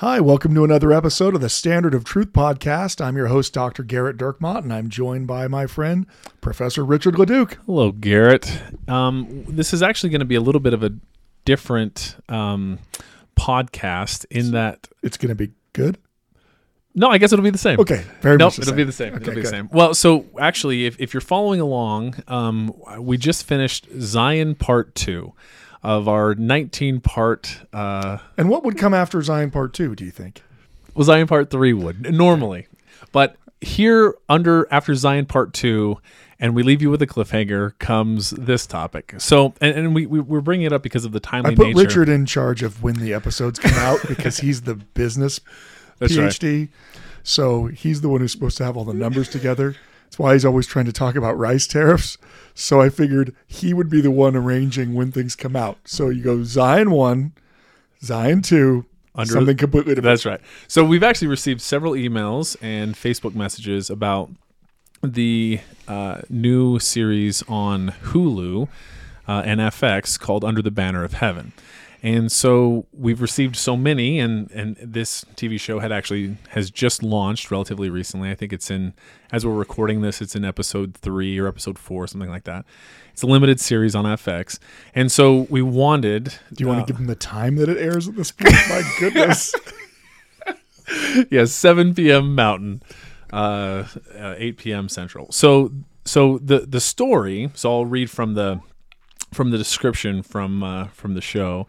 Hi, welcome to another episode of the Standard of Truth podcast. I'm your host, Dr. Gerrit Dirkmaat, and I'm joined by my friend, Professor Richard Leduc. Hello, Gerrit. Um, this is actually going to be a little bit of a different um, podcast in that. It's going to be good. No, I guess it'll be the same. Okay, very nope, it'll same. be the same. Okay, it'll be the same. Well, so actually, if, if you're following along, um, we just finished Zion Part Two of our 19 part. Uh, And what would come after Zion Part Two? Do you think? well, Zion Part Three would normally, but here under after Zion Part Two, and we leave you with a cliffhanger comes this topic. So, and, and we, we we're bringing it up because of the timely I put nature. Richard in charge of when the episodes come out because he's the business That's right. PhD. So he's the one who's supposed to have all the numbers together. That's why he's always trying to talk about rice tariffs. So I figured he would be the one arranging when things come out. So you go Zion one, Zion two, Under- something completely different. That's right. So we've actually received several emails and Facebook messages about the uh, new series on Hulu uh, and FX called Under the Banner of Heaven. And so we've received so many, and, and this TV show had actually has just launched relatively recently. I think it's in, as we're recording this, it's in episode three or episode four, something like that. It's a limited series on FX, and so we wanted. Do you want uh, to give them the time that it airs at this point? My goodness. yes, 7 p.m. Mountain, uh, uh, 8 p.m. Central. So, so the the story. So I'll read from the from the description from uh, from the show.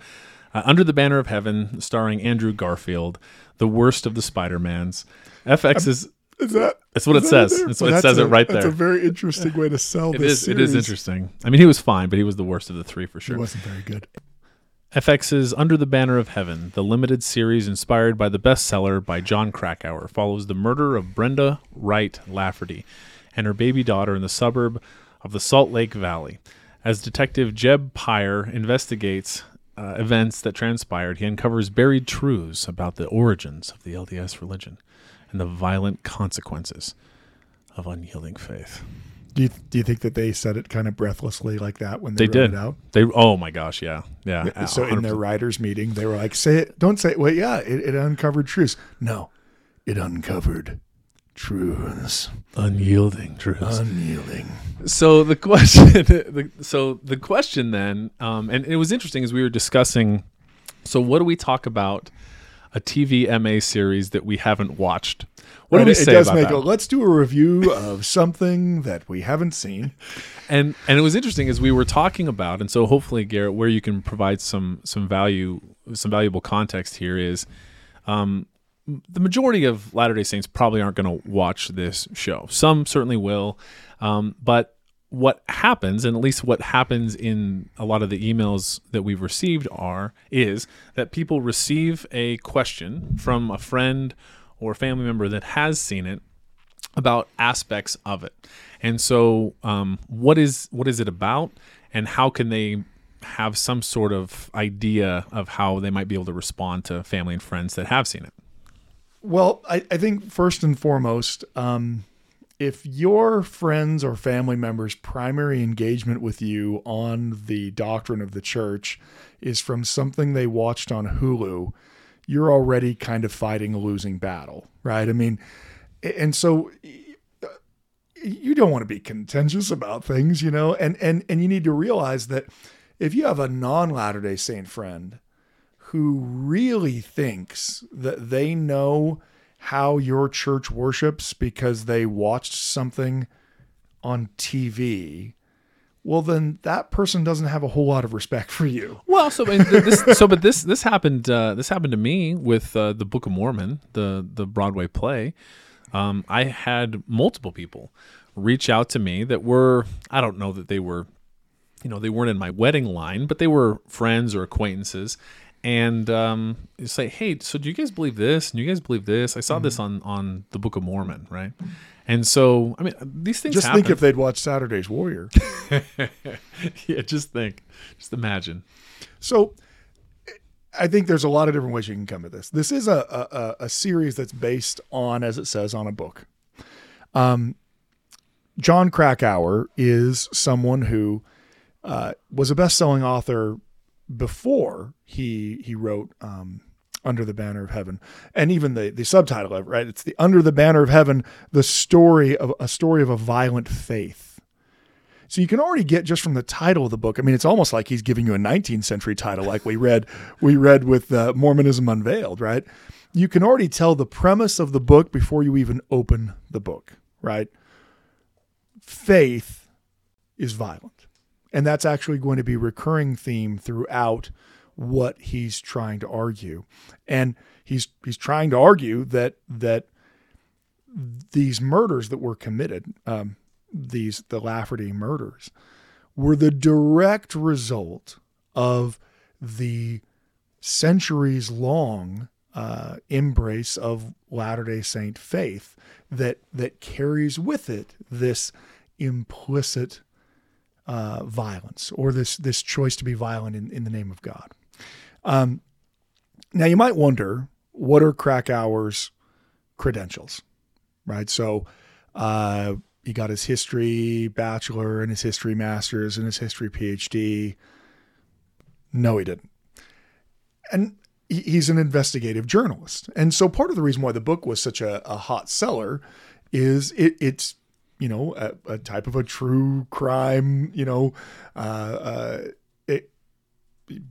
Uh, Under the Banner of Heaven, starring Andrew Garfield, the worst of the Spider-Mans. FX is Is that That's what it that says. That's what Well, it says a, it right That's there. a very interesting way to sell it this is it is interesting. I mean, he was fine, but he was the worst of the three for sure. It wasn't very good. FX's Under the Banner of Heaven, the limited series inspired by the bestseller by Jon Krakauer, follows the murder of Brenda Wright Lafferty and her baby daughter in the suburb of the Salt Lake Valley. As Detective Jeb Pyre investigates uh, events that transpired, he uncovers buried truths about the origins of the LDS religion and the violent consequences of unyielding faith. Do you do you think that they said it kind of breathlessly like that when they, They wrote did. it out? They oh my gosh, yeah, yeah. So in their writers' meeting, they were like, "Say it, don't say it." Well, yeah, it, it uncovered truths. No, it uncovered truths, unyielding truths. unyielding. so the question the, so the question then um, and it was interesting as we were discussing so what do we talk about a tv ma series that we haven't watched what Right, do we it, say it does about make that? a. Let's do a review of something that we haven't seen. and and it was interesting as we were talking about and so hopefully garrett where you can provide some some value some valuable context here is um the majority of latter day saints probably aren't going to watch this show some certainly will um, but what happens and at least what happens in a lot of the emails that we've received are is that people receive a question from a friend or family member that has seen it about aspects of it. And so, um, what is what is it about, and how can they have some sort of idea of how they might be able to respond to family and friends that have seen it? Well, I, I think first and foremost, um, if your friends or family members' primary engagement with you on the doctrine of the church is from something they watched on Hulu, you're already kind of fighting a losing battle, right? I mean, and so you don't want to be contentious about things, you know, and and and you need to realize that if you have a non Latter Day Saint friend who really thinks that they know how your church worships because they watched something on TV, well, then that person doesn't have a whole lot of respect for you. Well, so this, so but this this happened uh, this happened to me with uh, the Book of Mormon, the the Broadway play. Um, I had multiple people reach out to me that were I don't know that they were, you know, they weren't in my wedding line, but they were friends or acquaintances, and um, say, "Hey, so do you guys believe this? And you guys believe this? I saw this Mm-hmm. on on the Book of Mormon, right?" And so, I mean, these things Just happen. think if they'd watched Saturday's Warrior. yeah, just think, just imagine. So I think there's a lot of different ways you can come at this. This is a, a, a- a series that's based on, as it says, on a book. Um, Jon Krakauer is someone who uh, was a best-selling author before he he wrote um, Under the Banner of Heaven, and even the the subtitle of it, right? It's the Under the Banner of Heaven, the story of a story of a violent faith. So you can already get just from the title of the book. I mean, it's almost like he's giving you a 19th century title, like we read we read with uh, Mormonism Unveiled, right? You can already tell the premise of the book before you even open the book, right? Faith is violent, and that's actually going to be a recurring theme throughout what he's trying to argue, and he's he's trying to argue that that these murders that were committed. Um, these the Lafferty murders were the direct result of the centuries long uh, embrace of Latter Day Saint faith that that carries with it this implicit uh, violence or this this choice to be violent in, in the name of God. Um, now you might wonder what are Krakauer's credentials, right? So. Uh, he got his history bachelor and his history master's and his history PhD. No, he didn't. And he's an investigative journalist. And so part of the reason why the book was such a, a hot seller is it, it's, you know, a, a type of a true crime, you know, uh, uh, it,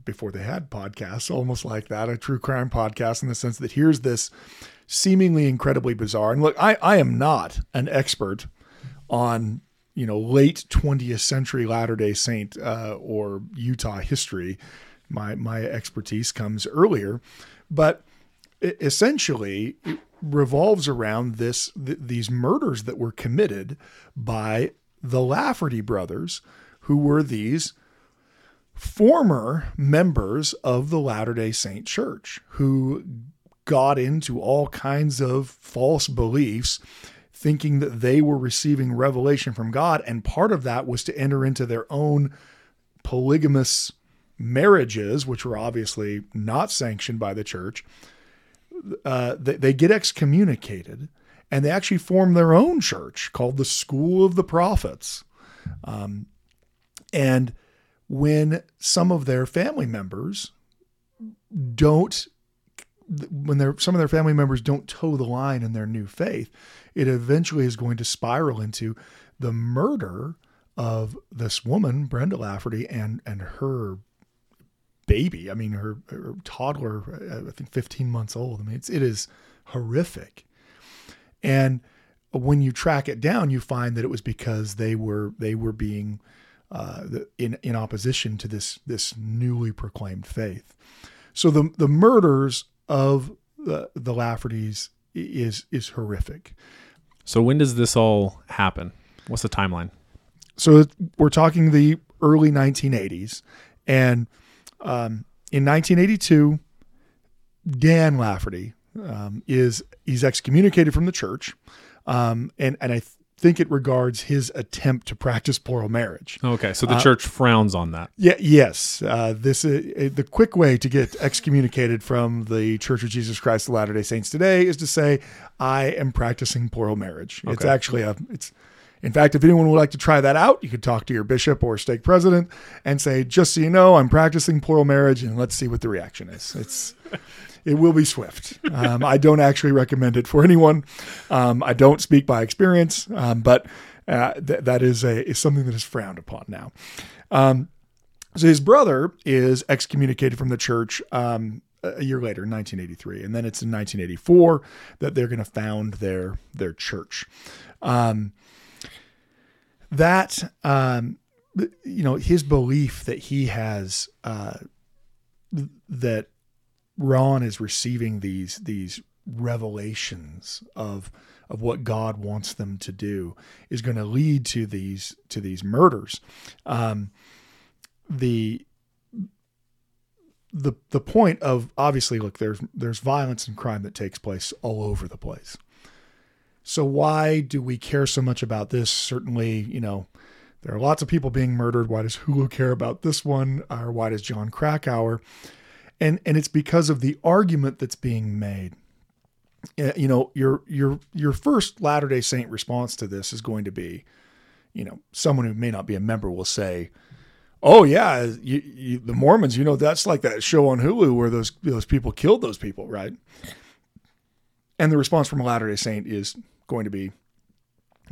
before they had podcasts, almost like that, a true crime podcast in the sense that here's this seemingly incredibly bizarre. And look, I, I am not an expert on you know late 20th century Latter Day Saint uh, or Utah history. My my expertise comes earlier, but essentially revolves around this th- these murders that were committed by the Lafferty brothers, who were these former members of the Latter Day Saint Church who got into all kinds of false beliefs thinking that they were receiving revelation from God. And part of that was to enter into their own polygamous marriages, which were obviously not sanctioned by the church. Uh, they, they get excommunicated and they actually form their own church called the School of the Prophets. Um, and when some of their family members don't when their some of their family members don't toe the line in their new faith, it eventually is going to spiral into the murder of this woman, Brenda Lafferty, and and her baby. I mean, her, her toddler, I think 15 months old. I mean, it's it is horrific. And when you track it down, you find that it was because they were they were being uh, in in opposition to this this newly proclaimed faith. So the the murders of the the Laffertys is is horrific. So when does this all happen? What's the timeline? So we're talking the early 1980s, and um, in 1982, Dan Lafferty um, is he's excommunicated from the church, um, and and I th- think it regards his attempt to practice plural marriage. Okay, so the church frowns on that. Yeah, yes. Uh, this is the quick way to get excommunicated from the Church of Jesus Christ of Latter Day Saints today is to say, "I am practicing plural marriage." It's actually a it's. In fact, if anyone would like to try that out, you could talk to your bishop or stake president and say, "Just so you know, I'm practicing plural marriage, and let's see what the reaction is." It's it will be swift. Um, I don't actually recommend it for anyone. Um, I don't speak by experience, um, but uh, th- that is a is something that is frowned upon now. Um, so his brother is excommunicated from the church um, a year later, in 1983, and then it's in 1984 that they're going to found their their church. Um, that um, you know his belief that he has uh, that Ron is receiving these these revelations of of what God wants them to do is going to lead to these to these murders. Um, the the the point of obviously look there's there's violence and crime that takes place all over the place. So why do we care so much about this? Certainly, you know, there are lots of people being murdered. Why does Hulu care about this one? Or why does Jon Krakauer? And and it's because of the argument that's being made. Uh, you know, your your your first Latter Day Saint response to this is going to be, you know, someone who may not be a member will say, Oh yeah, you, you, the Mormons. You know that's like that show on Hulu where those those people killed those people, right? And the response from a Latter Day Saint is going to be,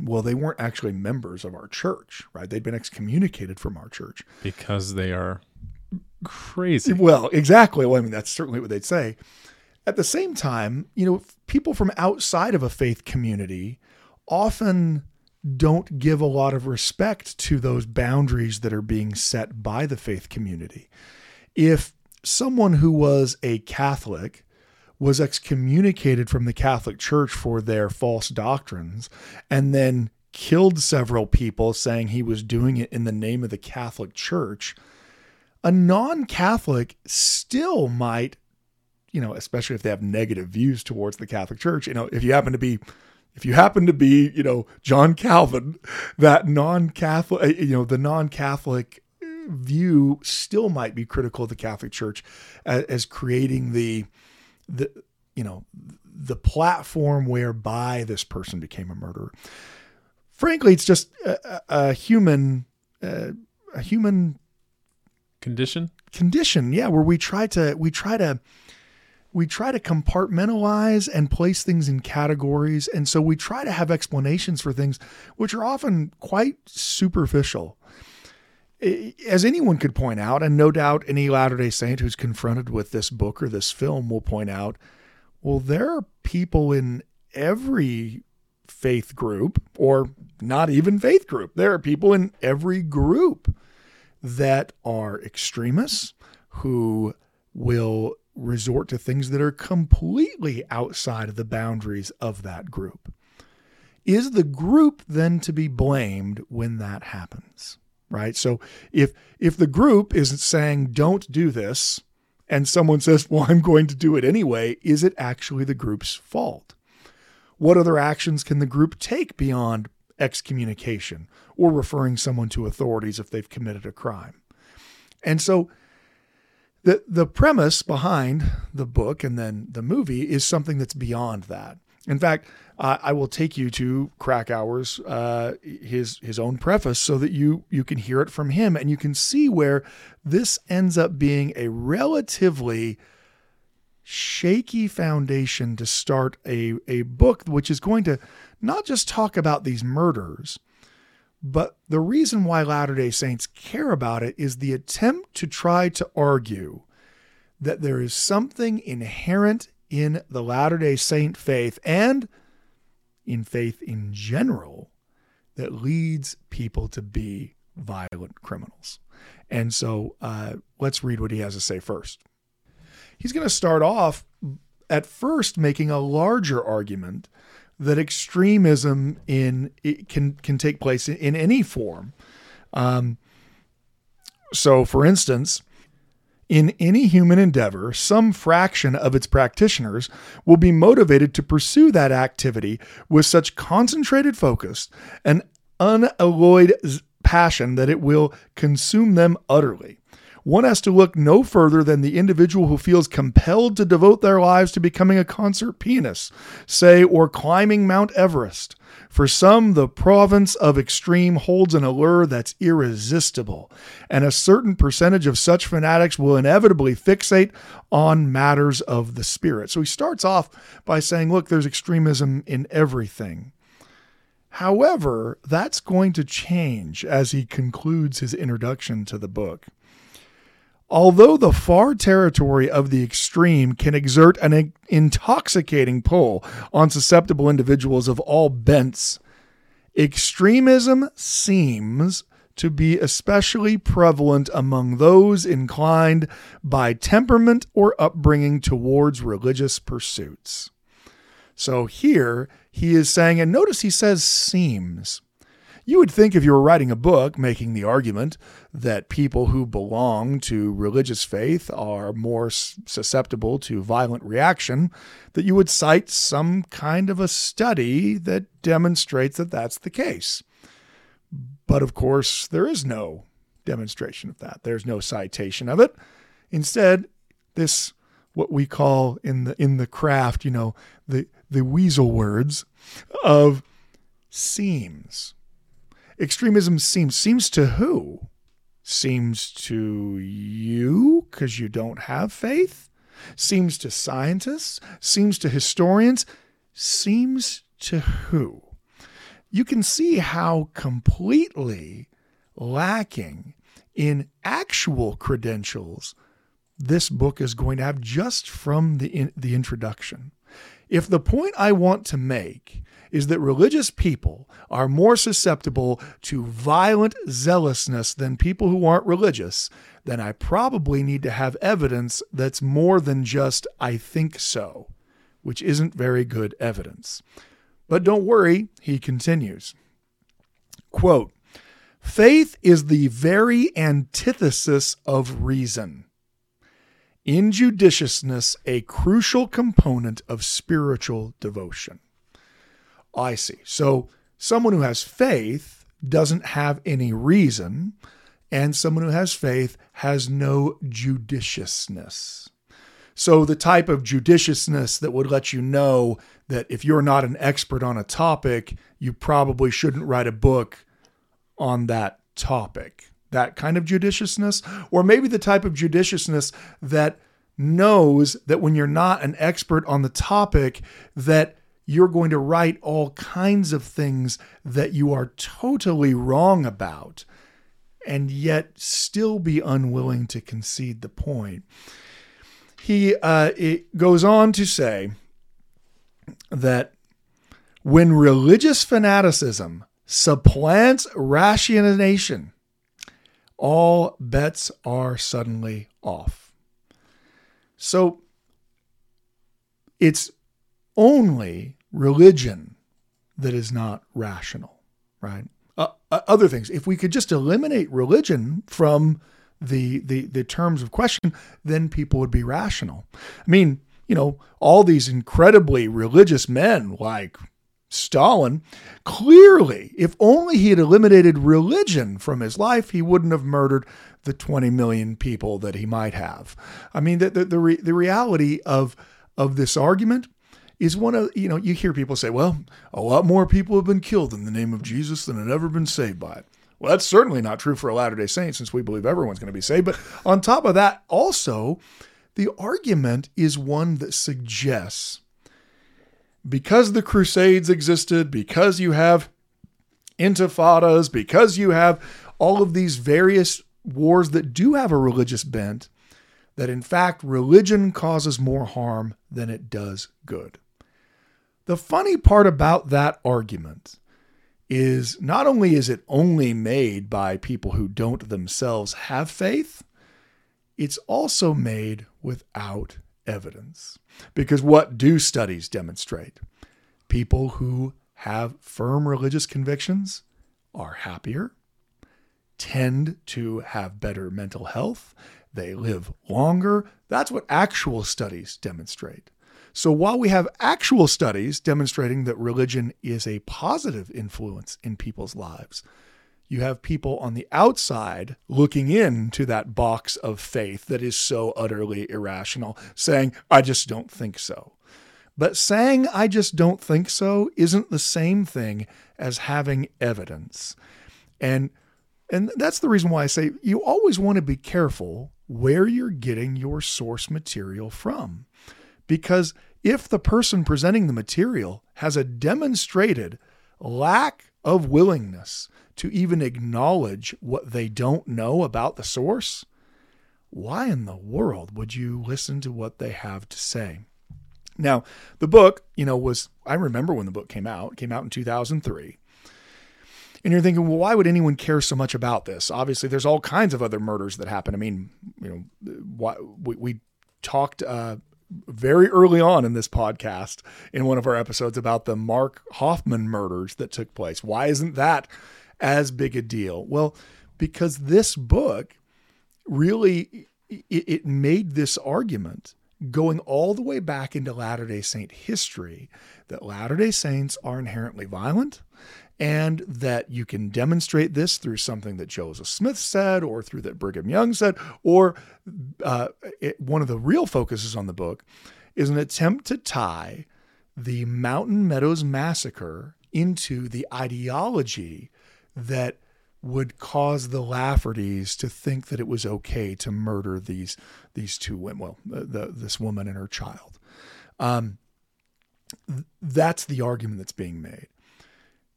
well, they weren't actually members of our church, right? They'd been excommunicated from our church because they are crazy. Well, exactly. Well, I mean that's certainly what they'd say. At the same time, you know, people from outside of a faith community often don't give a lot of respect to those boundaries that are being set by the faith community. If someone who was a Catholic was excommunicated from the Catholic Church for their false doctrines and then killed several people saying he was doing it in the name of the Catholic Church, a non Catholic still might, you know, especially if they have negative views towards the Catholic Church, you know, if you happen to be if you happen to be, you know, John Calvin, that non-Catholic, uh, you know, the non-Catholic view still might be critical of the Catholic Church as, as creating the, the, you know, the platform whereby this person became a murderer. Frankly, it's just a, a human, uh, a human condition. Condition, yeah, where we try to we try to we try to compartmentalize and place things in categories. And so we try to have explanations for things which are often quite superficial. As anyone could point out, and no doubt any Latter day Saint who's confronted with this book or this film will point out, well, there are people in every faith group, or not even faith group, there are people in every group that are extremists who will resort to things that are completely outside of the boundaries of that group. Is the group then to be blamed when that happens? Right? So if if the group isn't saying don't do this and someone says, "Well, I'm going to do it anyway," is it actually the group's fault? What other actions can the group take beyond excommunication or referring someone to authorities if they've committed a crime? And so the the premise behind the book and then the movie is something that's beyond that. In fact, uh, I will take you to Krakauer's uh, his his own preface so that you you can hear it from him and you can see where this ends up being a relatively shaky foundation to start a a book which is going to not just talk about these murders but the reason why Latter day Saints care about it is the attempt to try to argue that there is something inherent in the Latter day Saint faith and in faith in general that leads people to be violent criminals. And so uh, let's read what he has to say first. He's going to start off at first making a larger argument that extremism in can can take place in, in any form. Um, so, for instance, in any human endeavor, some fraction of its practitioners will be motivated to pursue that activity with such concentrated focus and unalloyed passion that it will consume them utterly one has to look no further than the individual who feels compelled to devote their lives to becoming a concert pianist, say, or climbing Mount Everest. For some, the province of extreme holds an allure that's irresistible, and a certain percentage of such fanatics will inevitably fixate on matters of the spirit. So he starts off by saying, Look, there's extremism in everything. However, that's going to change as he concludes his introduction to the book. Although the far territory of the extreme can exert an intoxicating pull on susceptible individuals of all bents, extremism seems to be especially prevalent among those inclined by temperament or upbringing towards religious pursuits. So here he is saying, and notice he says seems. You would think if you were writing a book making the argument that people who belong to religious faith are more susceptible to violent reaction, that you would cite some kind of a study that demonstrates that that's the case. But of course, there is no demonstration of that. There's no citation of it. Instead, this what we call in the in the craft, you know, the the weasel words of seems. Extremism seems seems to who? Seems to you because you don't have faith? Seems to scientists? Seems to historians? Seems to who? You can see how completely lacking in actual credentials this book is going to have just from the in, the introduction. If the point I want to make is that religious people are more susceptible to violent zealousness than people who aren't religious, then I probably need to have evidence that's more than just I think so, which isn't very good evidence. But don't worry, he continues. Quote, Faith is the very antithesis of reason. Injudiciousness, a crucial component of spiritual devotion. I see. So, someone who has faith doesn't have any reason, and someone who has faith has no judiciousness. So, the type of judiciousness that would let you know that if you're not an expert on a topic, you probably shouldn't write a book on that topic. That kind of judiciousness, or maybe the type of judiciousness that knows that when you're not an expert on the topic, that you're going to write all kinds of things that you are totally wrong about, and yet still be unwilling to concede the point. He uh, goes on to say that when religious fanaticism supplants rationalization, all bets are suddenly off. So it's only religion that is not rational, right? Uh, uh, other things, if we could just eliminate religion from the, the the terms of question, then people would be rational. I mean, you know, all these incredibly religious men like Stalin, clearly, if only he had eliminated religion from his life, he wouldn't have murdered the 20 million people that he might have. I mean, the, the, the, re, the reality of, of this argument is one of, you know, you hear people say, well, a lot more people have been killed in the name of Jesus than have ever been saved by it. Well, that's certainly not true for a Latter day Saint since we believe everyone's going to be saved. But on top of that, also, the argument is one that suggests because the Crusades existed, because you have intifadas, because you have all of these various wars that do have a religious bent, that in fact religion causes more harm than it does good. The funny part about that argument is not only is it only made by people who don't themselves have faith, it's also made without evidence. Because what do studies demonstrate? People who have firm religious convictions are happier, tend to have better mental health, they live longer. That's what actual studies demonstrate. So while we have actual studies demonstrating that religion is a positive influence in people's lives, you have people on the outside looking into that box of faith that is so utterly irrational, saying, I just don't think so. But saying, I just don't think so, isn't the same thing as having evidence. And and that's the reason why I say you always want to be careful where you're getting your source material from. Because if the person presenting the material has a demonstrated lack of willingness to even acknowledge what they don't know about the source, why in the world would you listen to what they have to say? Now, the book, you know, was, I remember when the book came out, it came out in 2003. And you're thinking, well, why would anyone care so much about this? Obviously, there's all kinds of other murders that happen. I mean, you know, why, we, we talked uh, very early on in this podcast in one of our episodes about the Mark Hofmann murders that took place. Why isn't that as big a deal? Well, because this book really it, made this argument going all the way back into Latter day Saint history that Latter day Saints are inherently violent and that you can demonstrate this through something that Joseph Smith said or through that Brigham Young said, or uh, it, one of the real focuses on the book is an attempt to tie the Mountain Meadows Massacre into the ideology that would cause the Laffertys to think that it was okay to murder these these two women, well, the, this woman and her child. Um, that's the argument that's being made.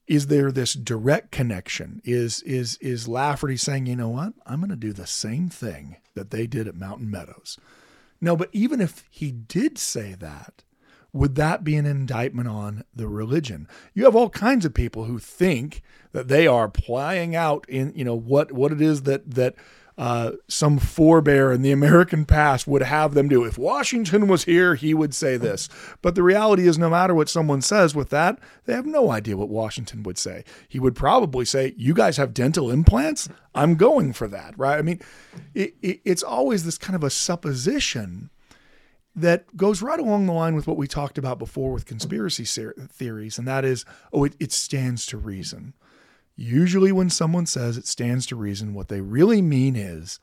Is there this direct connection? Is is is Lafferty saying, you know what, I'm going to do the same thing that they did at Mountain Meadows? No, but even if he did say that, would that be an indictment on the religion? You have all kinds of people who think that they are plying out in you know what what it is that that uh, some forebear in the American past would have them do. If Washington was here, he would say this. But the reality is, no matter what someone says with that, they have no idea what Washington would say. He would probably say, You guys have dental implants? I'm going for that, right? I mean, it, it, it's always this kind of a supposition that goes right along the line with what we talked about before with conspiracy theories, and that is, oh, it, it stands to reason. Usually, when someone says it stands to reason, what they really mean is,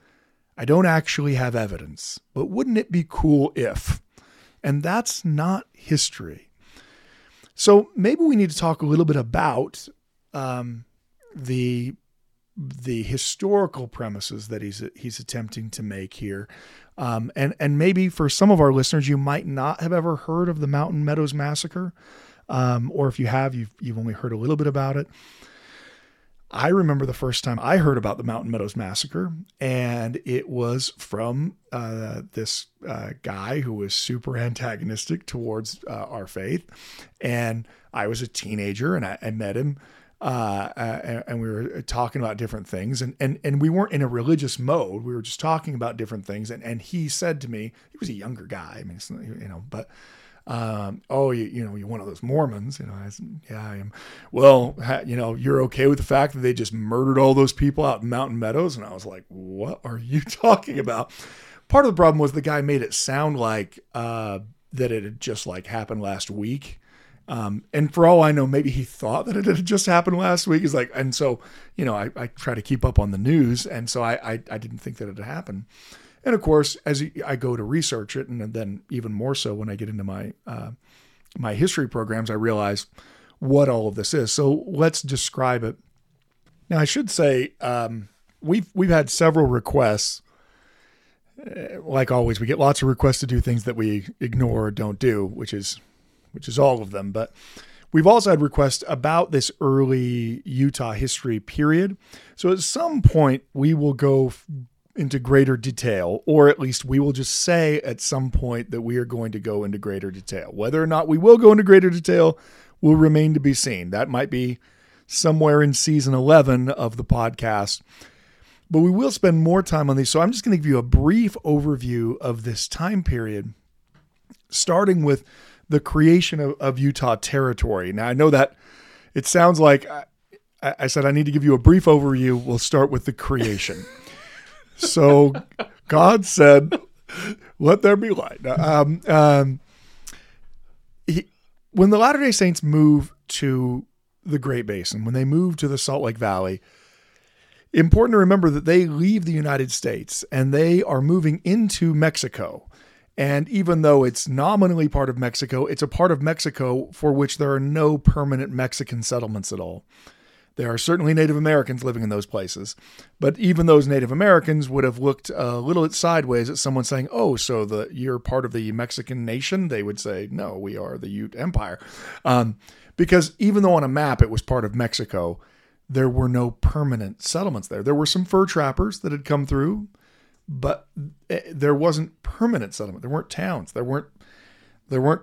I don't actually have evidence, but wouldn't it be cool if? And that's not history. So maybe we need to talk a little bit about um, the the historical premises that he's he's attempting to make here, um, and and maybe for some of our listeners, you might not have ever heard of the Mountain Meadows massacre, um, or if you have, you've you've only heard a little bit about it. I remember the first time I heard about the Mountain Meadows massacre, and it was from uh, this uh, guy who was super antagonistic towards uh, our faith, and I was a teenager, and I, I met him uh, and, and, we were talking about different things, and, and and we weren't in a religious mode. We were just talking about different things, and and he said to me, he was a younger guy, I mean, you know, but. Um, oh, you, you know, you're one of those Mormons, you know. I said, yeah, I am. Well, ha, you know, you're okay with the fact that they just murdered all those people out in Mountain Meadows, and I was like, what are you talking about? Part of the problem was the guy made it sound like uh, that it had just like happened last week, um, and for all I know, maybe he thought that it had just happened last week. He's like, and so, you know, I, I try to keep up on the news. And so I, I, I didn't think that it had happened. And of course, as I go to research it, and then even more so when I get into my, uh, my history programs, I realize what all of this is. So let's describe it. Now, I should say, um, we've, we've had several requests uh, like always, we get lots of requests to do things that we ignore or don't do, which is which is all of them. But we've also had requests about this early Utah history period. So at some point, we will go into greater detail, or at least we will just say at some point that we are going to go into greater detail. Whether or not we will go into greater detail will remain to be seen. That might be somewhere in season 11 of the podcast. But we will spend more time on these. So I'm just going to give you a brief overview of this time period, starting with the creation of, of Utah territory. Now, I know that it sounds like I, I said I need to give you a brief overview. We'll start with the creation. so God said, "Let there be light." Um, um, he, when the Latter Day Saints move to the Great Basin, when they move to the Salt Lake Valley, important to remember that they leave the United States and they are moving into Mexico. And even though it's nominally part of Mexico, it's a part of Mexico for which there are no permanent Mexican settlements at all. There are certainly Native Americans living in those places, but even those Native Americans would have looked a little sideways at someone saying, "Oh, so the you're part of the Mexican nation?" They would say, "No, we are the Ute Empire," um, because even though on a map it was part of Mexico, there were no permanent settlements there. There were some fur trappers that had come through but eh, there wasn't permanent settlement. There weren't towns. There weren't there weren't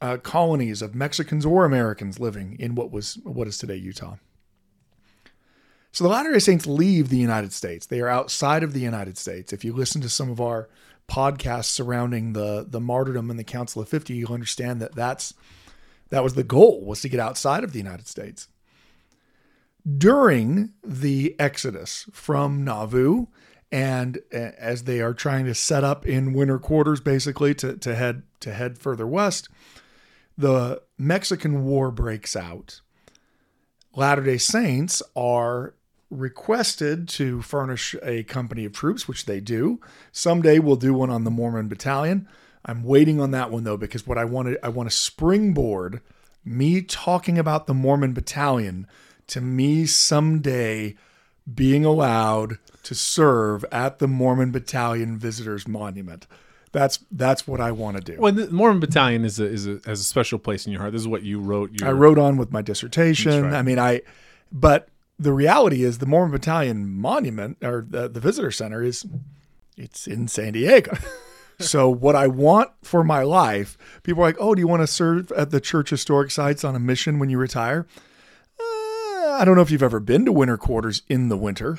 uh, colonies of Mexicans or Americans living in what was what is today Utah. So the Latter-day Saints leave the United States. They are outside of the United States. If you listen to some of our podcasts surrounding the the martyrdom and the Council of 50, you'll understand that that's that was the goal was to get outside of the United States. during the exodus from Nauvoo and uh, as they are trying to set up in winter quarters basically to, to head to head further west the mexican war breaks out. Latter day saints are requested to furnish a company of troops which they do. Someday we'll do one on the mormon battalion. I'm waiting on that one though because what i want to i want to springboard me talking about the mormon battalion to me someday being allowed to serve at the Mormon Battalion Visitors Monument. That's that's what I want to do. Well, the Mormon Battalion is a, is a, has a special place in your heart. This is what you wrote. Your, I wrote on with my dissertation. Right. I mean, I, but the reality is the Mormon Battalion Monument or the, the Visitor Center is, it's in San Diego. so what I want for my life, people are like, oh, do you want to serve at the church historic sites on a mission when you retire? I don't know if you've ever been to winter quarters in the winter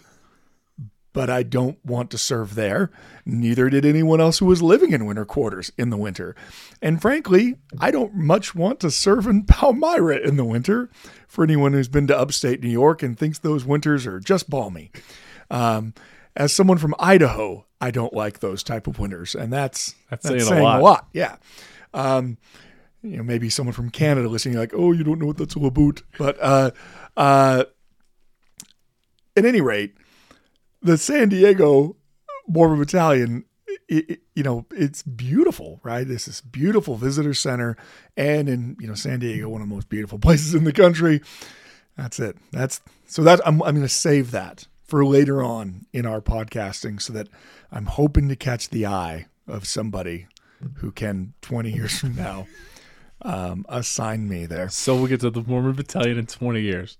but I don't want to serve there. Neither did anyone else who was living in winter quarters in the winter. And frankly, I don't much want to serve in Palmyra in the winter for anyone who's been to upstate New York and thinks those winters are just balmy. Um, as someone from Idaho, I don't like those type of winters, and that's that's, that's saying, saying, a lot. a lot. Yeah. Um, you know, maybe someone from Canada listening, like, oh, you don't know what that's all about. But uh, uh, at any rate, the San Diego Mormon Battalion, it, it, you know, it's beautiful, right? This is beautiful visitor center, and in you know San Diego, one of the most beautiful places in the country. That's it. That's so that I'm I'm going to save that for later on in our podcasting, so that I'm hoping to catch the eye of somebody who can 20 years from now um, assign me there. So we'll get to the Mormon Battalion in 20 years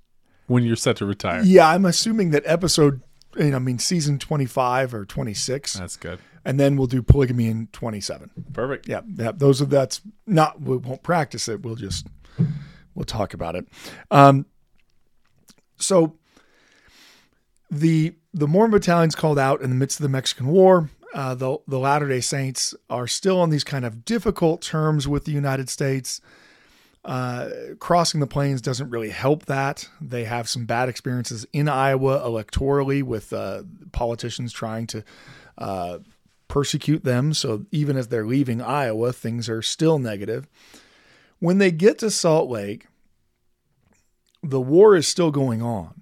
when you're set to retire. Yeah, I'm assuming that episode you know, I mean, season 25 or 26. That's good. And then we'll do polygamy in 27. Perfect. Yeah. Yeah. Those are, that's not, we won't practice it. We'll just, we'll talk about it. Um, so the, the Mormon battalion's called out in the midst of the Mexican War. Uh, the, the Latter day Saints are still on these kind of difficult terms with the United States. Uh, crossing the plains doesn't really help that. They have some bad experiences in Iowa electorally with uh, politicians trying to uh, persecute them. So even as they're leaving Iowa, things are still negative. When they get to Salt Lake, the war is still going on.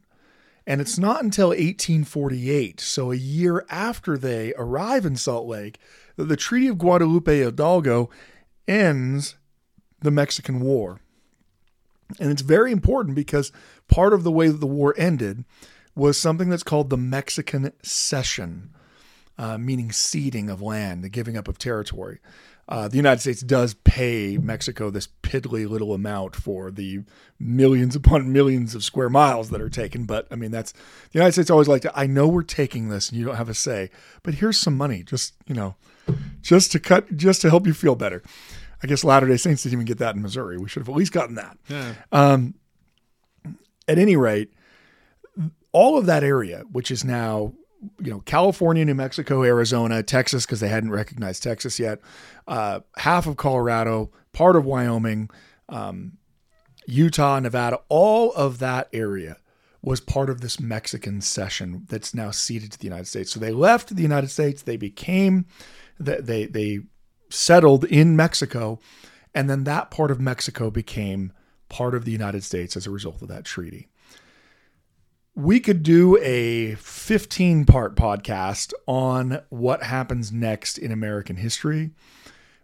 And it's not until 1848, so a year after they arrive in Salt Lake, that the Treaty of Guadalupe Hidalgo ends the Mexican War. And it's very important because part of the way that the war ended was something that's called the Mexican Cession, uh, meaning ceding of land, the giving up of territory. Uh, the United States does pay Mexico this piddly little amount for the millions upon millions of square miles that are taken. But I mean, that's the United States always like to, I know we're taking this and you don't have a say, but here's some money, just, you know, just to cut, just to help you feel better. I guess Latter day Saints didn't even get that in Missouri. We should have at least gotten that. Yeah. Um, at any rate, all of that area, which is now, you know, California, New Mexico, Arizona, Texas, because they hadn't recognized Texas yet, uh, half of Colorado, part of Wyoming, um, Utah, Nevada, all of that area was part of this Mexican cession that's now ceded to the United States. So they left the United States. They became, they they settled in Mexico, and then that part of Mexico became part of the United States as a result of that treaty. We could do a 15 part podcast on what happens next in American history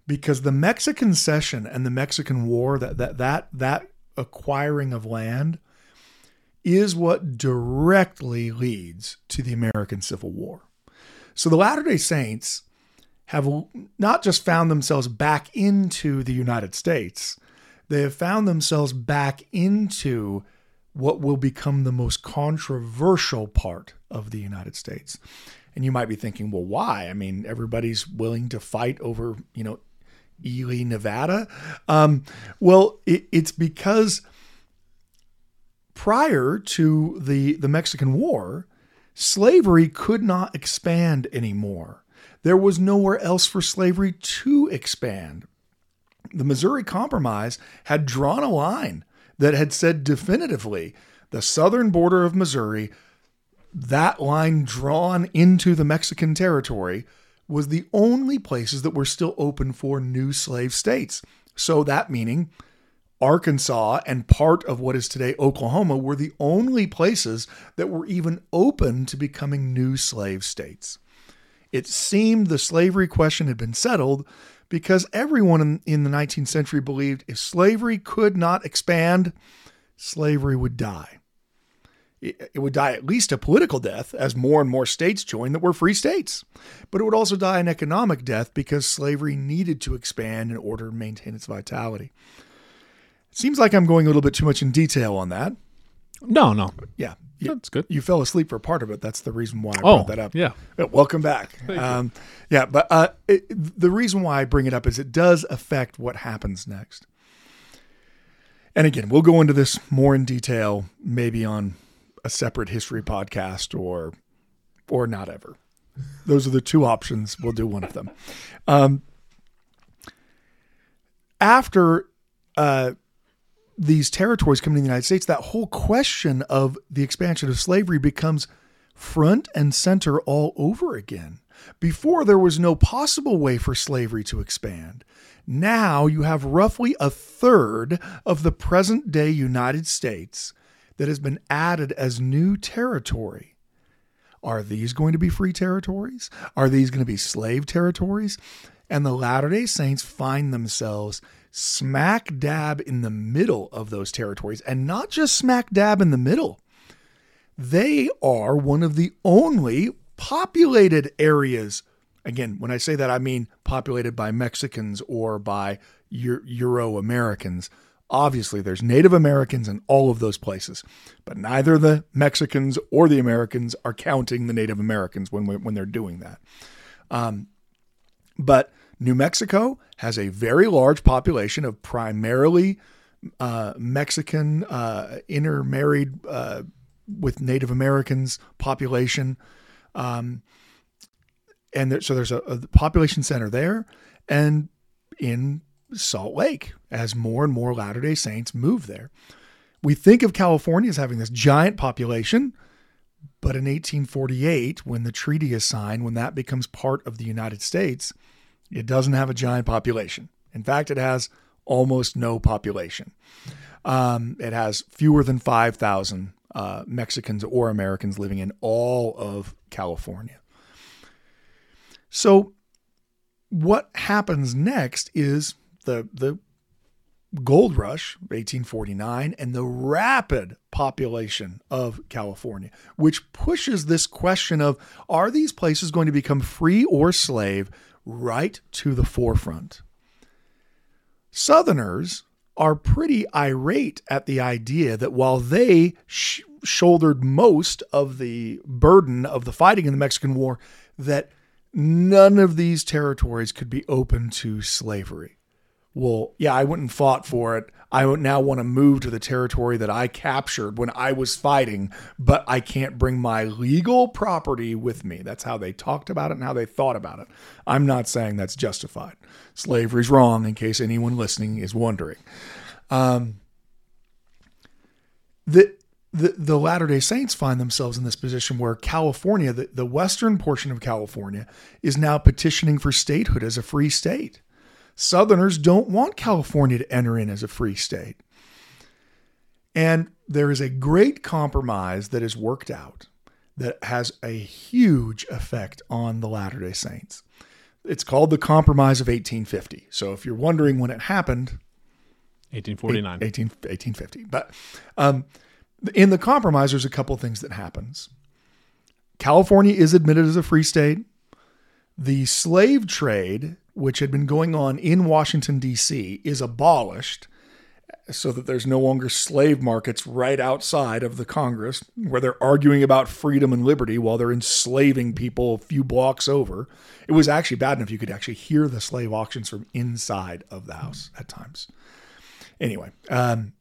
because the Mexican cession and the Mexican War that that that that acquiring of land is what directly leads to the American Civil War. So the Latter-day Saints have not just found themselves back into the United States, they have found themselves back into what will become the most controversial part of the United States. And you might be thinking, well, why? I mean, everybody's willing to fight over, you know, Ely, Nevada. Um, well, it, it's because prior to the, the Mexican War, slavery could not expand anymore. There was nowhere else for slavery to expand. The Missouri Compromise had drawn a line that had said definitively the southern border of Missouri, that line drawn into the Mexican territory, was the only places that were still open for new slave states. So that meaning Arkansas and part of what is today Oklahoma were the only places that were even open to becoming new slave states. It seemed the slavery question had been settled because everyone in, in the 19th century believed if slavery could not expand, slavery would die. It, it would die at least a political death as more and more states joined that were free states. But it would also die an economic death because slavery needed to expand in order to maintain its vitality. It seems like I'm going a little bit too much in detail on that. No, no, Yeah. You, that's good. you fell asleep for part of it. That's the reason why I Oh, brought that up. yeah. Uh, Welcome back. Um, yeah, but uh, it, the reason why I bring it up is it does affect what happens next. And again, we'll go into this more in detail, maybe on a separate history podcast or or not ever. Those are the two options. We'll do one of them. Um, after uh, these territories coming to the United States, that whole question of the expansion of slavery becomes front and center all over again. Before, there was no possible way for slavery to expand. Now you have roughly a third of the present day United States that has been added as new territory. Are these going to be free territories? Are these going to be slave territories? And the Latter day Saints find themselves smack dab in the middle of those territories. And not just smack dab in the middle, they are one of the only populated areas. Again, when I say that, I mean populated by Mexicans or by Euro Americans. Obviously, there's Native Americans in all of those places, but neither the Mexicans or the Americans are counting the Native Americans when, when they're doing that. Um, but New Mexico has a very large population of primarily uh, Mexican uh, intermarried uh, with Native Americans population. Um, and there, so there's a, a population center there. And in Salt Lake, as more and more Latter day Saints move there. We think of California as having this giant population, but in 1848, when the treaty is signed, when that becomes part of the United States, it doesn't have a giant population. In fact, it has almost no population. Um, it has fewer than 5,000 uh, Mexicans or Americans living in all of California. So, what happens next is the the gold rush 1849 and the rapid population of California which pushes this question of are these places going to become free or slave right to the forefront. Southerners are pretty irate at the idea that while they sh- shouldered most of the burden of the fighting in the Mexican war that none of these territories could be open to slavery well, yeah, I went and fought for it. I now want to move to the territory that I captured when I was fighting, but I can't bring my legal property with me. That's how they talked about it and how they thought about it. I'm not saying that's justified. Slavery's wrong, in case anyone listening is wondering. Um, the the, the Latter day Saints find themselves in this position where California, the, the western portion of California, is now petitioning for statehood as a free state. Southerners don't want California to enter in as a free state. And there is a great compromise that is worked out that has a huge effect on the Latter day Saints. It's called the Compromise of 1850. So if you're wondering when it happened, 1849. 18, 1850. But um, in the compromise, there's a couple things that happens. California is admitted as a free state. The slave trade which had been going on in Washington, D.C., is abolished so that there's no longer slave markets right outside of the Congress where they're arguing about freedom and liberty while they're enslaving people a few blocks over. It was actually bad enough you could actually hear the slave auctions from inside of the house at times. Anyway, um,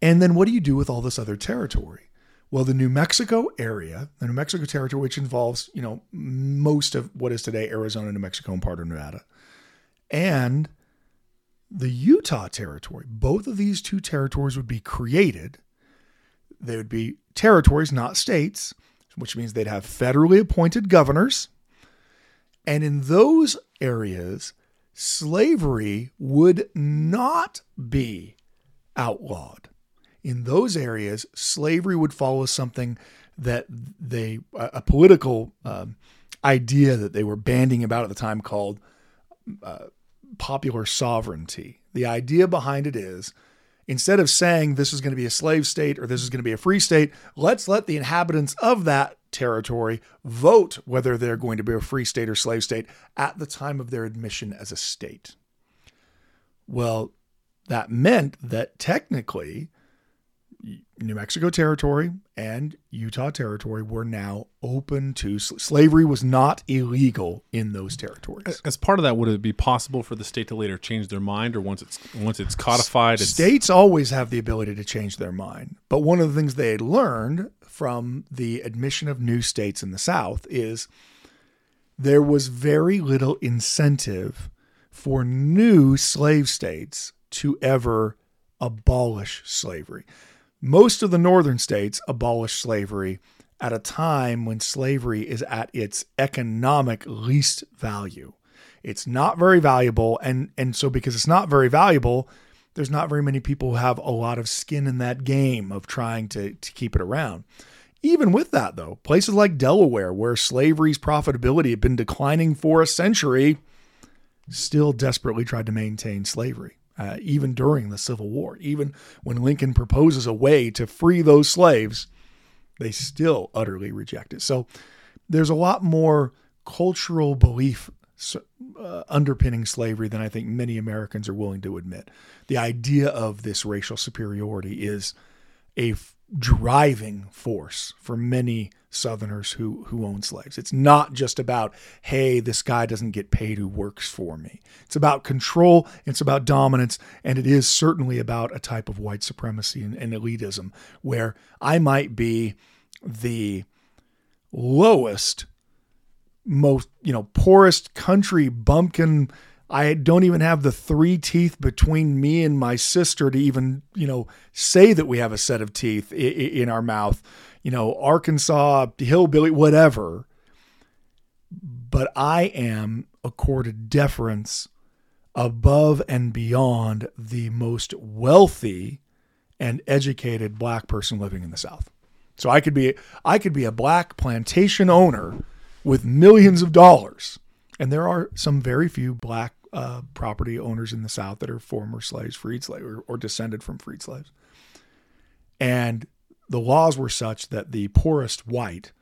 and then what do you do with all this other territory? Well, the New Mexico area, the New Mexico territory, which involves, you know, most of what is today Arizona, New Mexico, and part of Nevada, and the Utah territory, both of these two territories would be created they would be territories, not states, which means they'd have federally appointed governors. And in those areas, slavery would not be outlawed. In those areas, slavery would follow something that they, a political um, idea that they were banding about at the time called uh, popular sovereignty. The idea behind it is instead of saying this is going to be a slave state or this is going to be a free state, let's let the inhabitants of that territory vote whether they're going to be a free state or slave state at the time of their admission as a state. Well, that meant that technically New Mexico territory and Utah territory were now open to slavery was not illegal in those territories. As part of that, would it be possible for the state to later change their mind, or once it's once it's codified, it's... states always have the ability to change their mind. But one of the things they had learned from the admission of new states in the South is there was very little incentive for new slave states to ever abolish slavery most of the northern states abolished slavery at a time when slavery is at its economic least value. It's not very valuable and and so because it's not very valuable, there's not very many people who have a lot of skin in that game of trying to, to keep it around. Even with that though, places like Delaware where slavery's profitability had been declining for a century still desperately tried to maintain slavery uh, even during the Civil War. Even when Lincoln proposes a way to free those slaves, they still utterly reject it. So there's a lot more cultural belief uh, underpinning slavery than I think many Americans are willing to admit. The idea of this racial superiority is a driving force for many Southerners who who own slaves. It's not just about, hey, this guy doesn't get paid who works for me. It's about control, it's about dominance, and it is certainly about a type of white supremacy and, and elitism where I might be the lowest, most, you know, poorest country bumpkin I don't even have the three teeth between me and my sister to even, you know, say that we have a set of teeth in our mouth you know, Arkansas, hillbilly, whatever. But I am accorded deference above and beyond the most wealthy and educated black person living in the South. So I could be I could be a black plantation owner with millions of dollars, and there are some very few black uh, property owners in the South that are former slaves, freed slaves, or, or descended from freed slaves. And the laws were such that the poorest white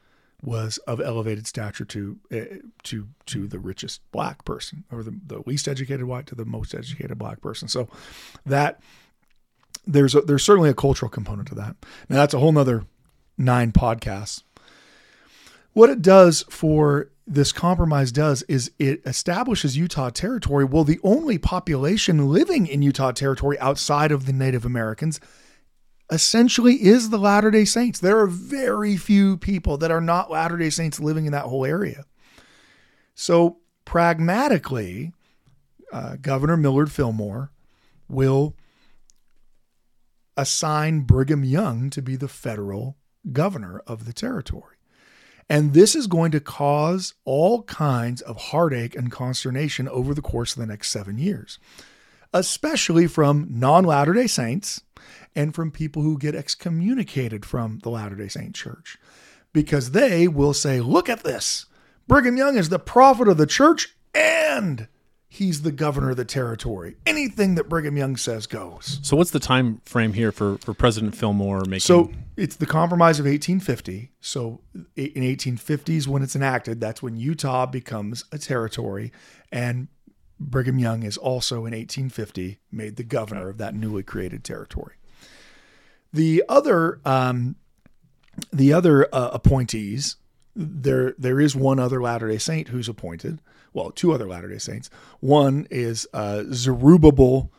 was of elevated stature to uh, to to the richest black person, or the, the least educated white to the most educated black person. So that there's a, there's certainly a cultural component to that. Now that's a whole nother nine podcasts. What it does for this compromise does is it establishes Utah territory. Well, the only population living in Utah territory outside of the Native Americans essentially is the Latter day Saints. There are very few people that are not Latter day Saints living in that whole area. So, pragmatically, uh, Governor Millard Fillmore will assign Brigham Young to be the federal governor of the territory. And this is going to cause all kinds of heartache and consternation over the course of the next seven years, especially from non Latter day Saints and from people who get excommunicated from the Latter day Saint church because they will say, Look at this. Brigham Young is the prophet of the church and he's the governor of the territory. Anything that Brigham Young says goes. So what's the time frame here for, for President Fillmore making So it's the compromise of 1850. So in 1850s when it's enacted, that's when Utah becomes a territory and Brigham Young is also in 1850 made the governor of that newly created territory. The other um, the other uh, appointees there there is one other Latter Day Saint who's appointed. Well, two other Latter Day Saints. One is uh, Zerubbabel.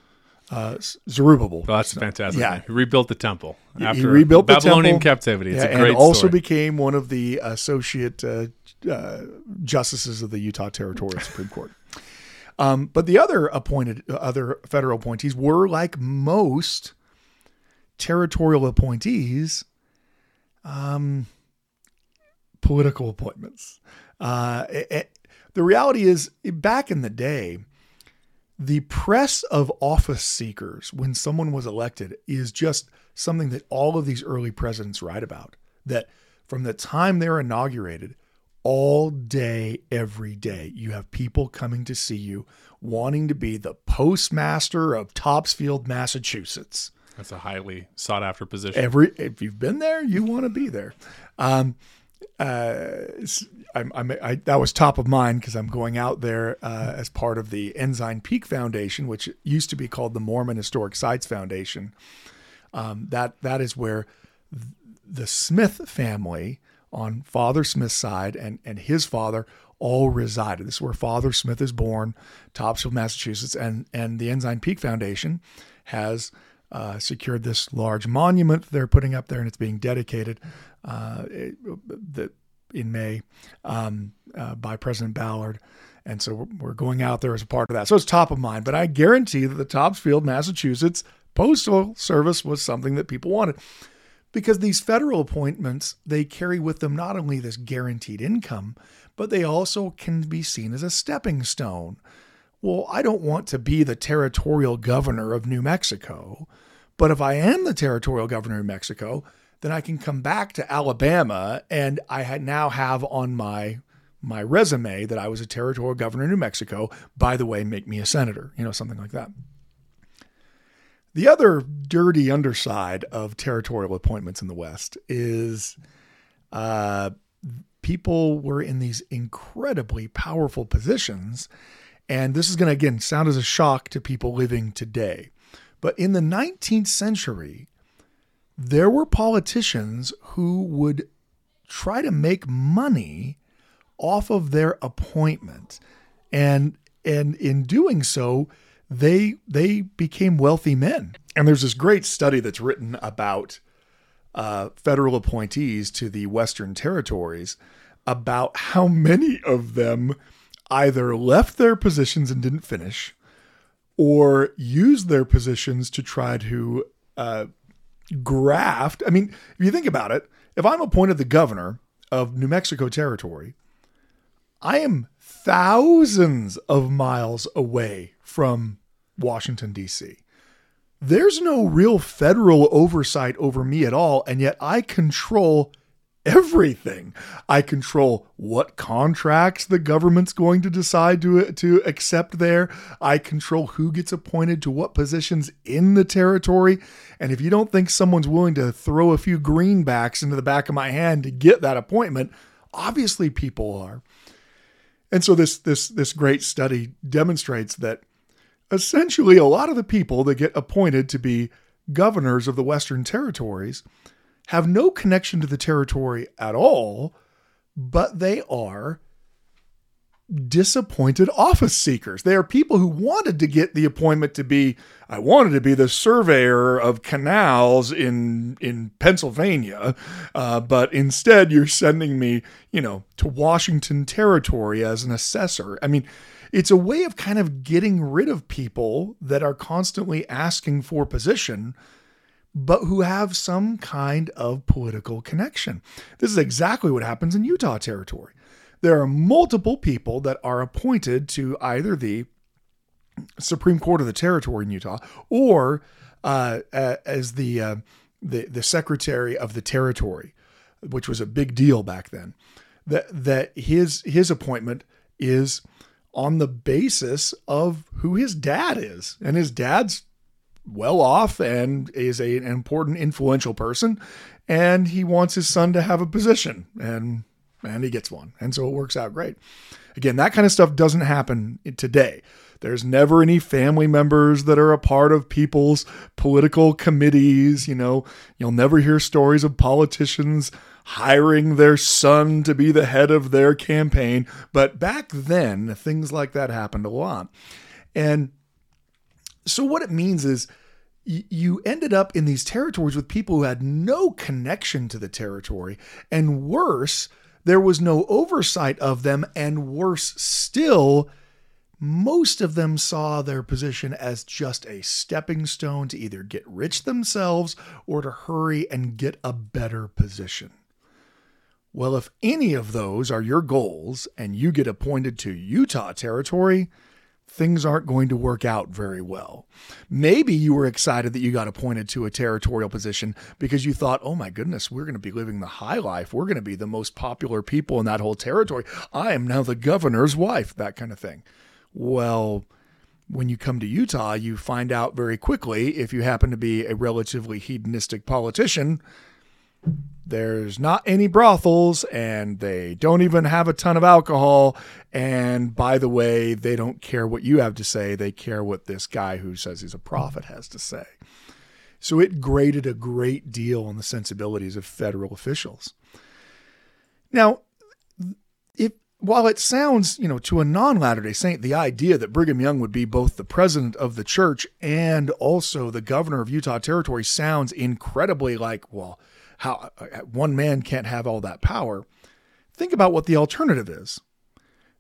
Uh, Zerubbabel. Oh, that's fantastic. Yeah, he rebuilt the temple after he rebuilt Babylonian temple. captivity. It's yeah, a great and also story. became one of the associate uh, uh, justices of the Utah Territorial Supreme Court. Um, but the other appointed, other federal appointees were like most territorial appointees um, political appointments. Uh, it, it, the reality is, back in the day, the press of office seekers when someone was elected is just something that all of these early presidents write about. That from the time they're inaugurated, all day, every day, you have people coming to see you wanting to be the postmaster of Topsfield, Massachusetts. That's a highly sought after position. Every if you've been there, you want to be there. Um, uh, I'm, I'm, I, that was top of mind because I'm going out there uh, as part of the Ensign Peak Foundation, which used to be called the Mormon Historic Sites Foundation. Um, that that is where the Smith family on Father Smith's side and and his father all resided. This is where Father Smith is born, Topsfield, Massachusetts, and and the Ensign Peak Foundation has uh, secured this large monument they're putting up there, and it's being dedicated uh, the, in May um, uh, by President Ballard. And so we're going out there as a part of that. So it's top of mind. But I guarantee that the Topsfield, Massachusetts Postal Service was something that people wanted because these federal appointments they carry with them not only this guaranteed income but they also can be seen as a stepping stone well i don't want to be the territorial governor of new mexico but if i am the territorial governor of mexico then I can come back to Alabama and I now have on my my resume that I was a territorial governor of New Mexico. By the way, make me a senator, you know, something like that. The other dirty underside of territorial appointments in the West is uh, people were in these incredibly powerful positions. And this is going to, again, sound as a shock to people living today. But in the 19th century, there were politicians who would try to make money off of their appointment. And and in doing so they they became wealthy men. And there's this great study that's written about uh, federal appointees to the western territories about how many of them either left their positions and didn't finish or used their positions to try to uh, graft. I mean, if you think about it, if I'm appointed the governor of New Mexico Territory, I am thousands of miles away from Washington, D.C. There's no real federal oversight over me at all, and yet I control everything. I control what contracts the government's going to decide to to accept there. I control who gets appointed to what positions in the territory. And if you don't think someone's willing to throw a few greenbacks into the back of my hand to get that appointment, obviously people are. And so this this this great study demonstrates that essentially a lot of the people that get appointed to be governors of the western territories have no connection to the territory at all, but they are disappointed office seekers. They are people who wanted to get the appointment to be I wanted to be the surveyor of canals in in Pennsylvania, uh, but instead you're sending me, you know, to Washington territory as an assessor. I mean, it's a way of kind of getting rid of people that are constantly asking for position but who have some kind of political connection. This is exactly what happens in Utah territory. There are multiple people that are appointed to either the Supreme Court of the territory in Utah or uh, as the, uh, the the secretary of the territory, which was a big deal back then. That that his his appointment is on the basis of who his dad is, and his dad's well off and is a, an important, influential person, and he wants his son to have a position, and and he gets one, and so it works out great. Again, that kind of stuff doesn't happen today. There's never any family members that are a part of people's political committees. You know, you'll never hear stories of politicians hiring their son to be the head of their campaign. But back then, things like that happened a lot. And so what it means is you ended up in these territories with people who had no connection to the territory and worse there was no oversight of them and worse still most of them saw their position as just a stepping stone to either get rich themselves or to hurry and get a better position. Well, if any of those are your goals and you get appointed to Utah territory, things aren't going to work out very well. Maybe you were excited that you got appointed to a territorial position because you thought, oh my goodness, we're going to be living the high life. We're going to be the most popular people in that whole territory. I am now the governor's wife, that kind of thing. Well, when you come to Utah, you find out very quickly if you happen to be a relatively hedonistic politician there's not any brothels and they don't even have a ton of alcohol. And by the way, they don't care what you have to say, they care what this guy who says he's a prophet has to say. So it grated a great deal on the sensibilities of federal officials. Now, if while it sounds, you know, to a non Latter day Saint, the idea that Brigham Young would be both the president of the church and also the governor of Utah Territory sounds incredibly like, well, how uh, one man can't have all that power. Think about what the alternative is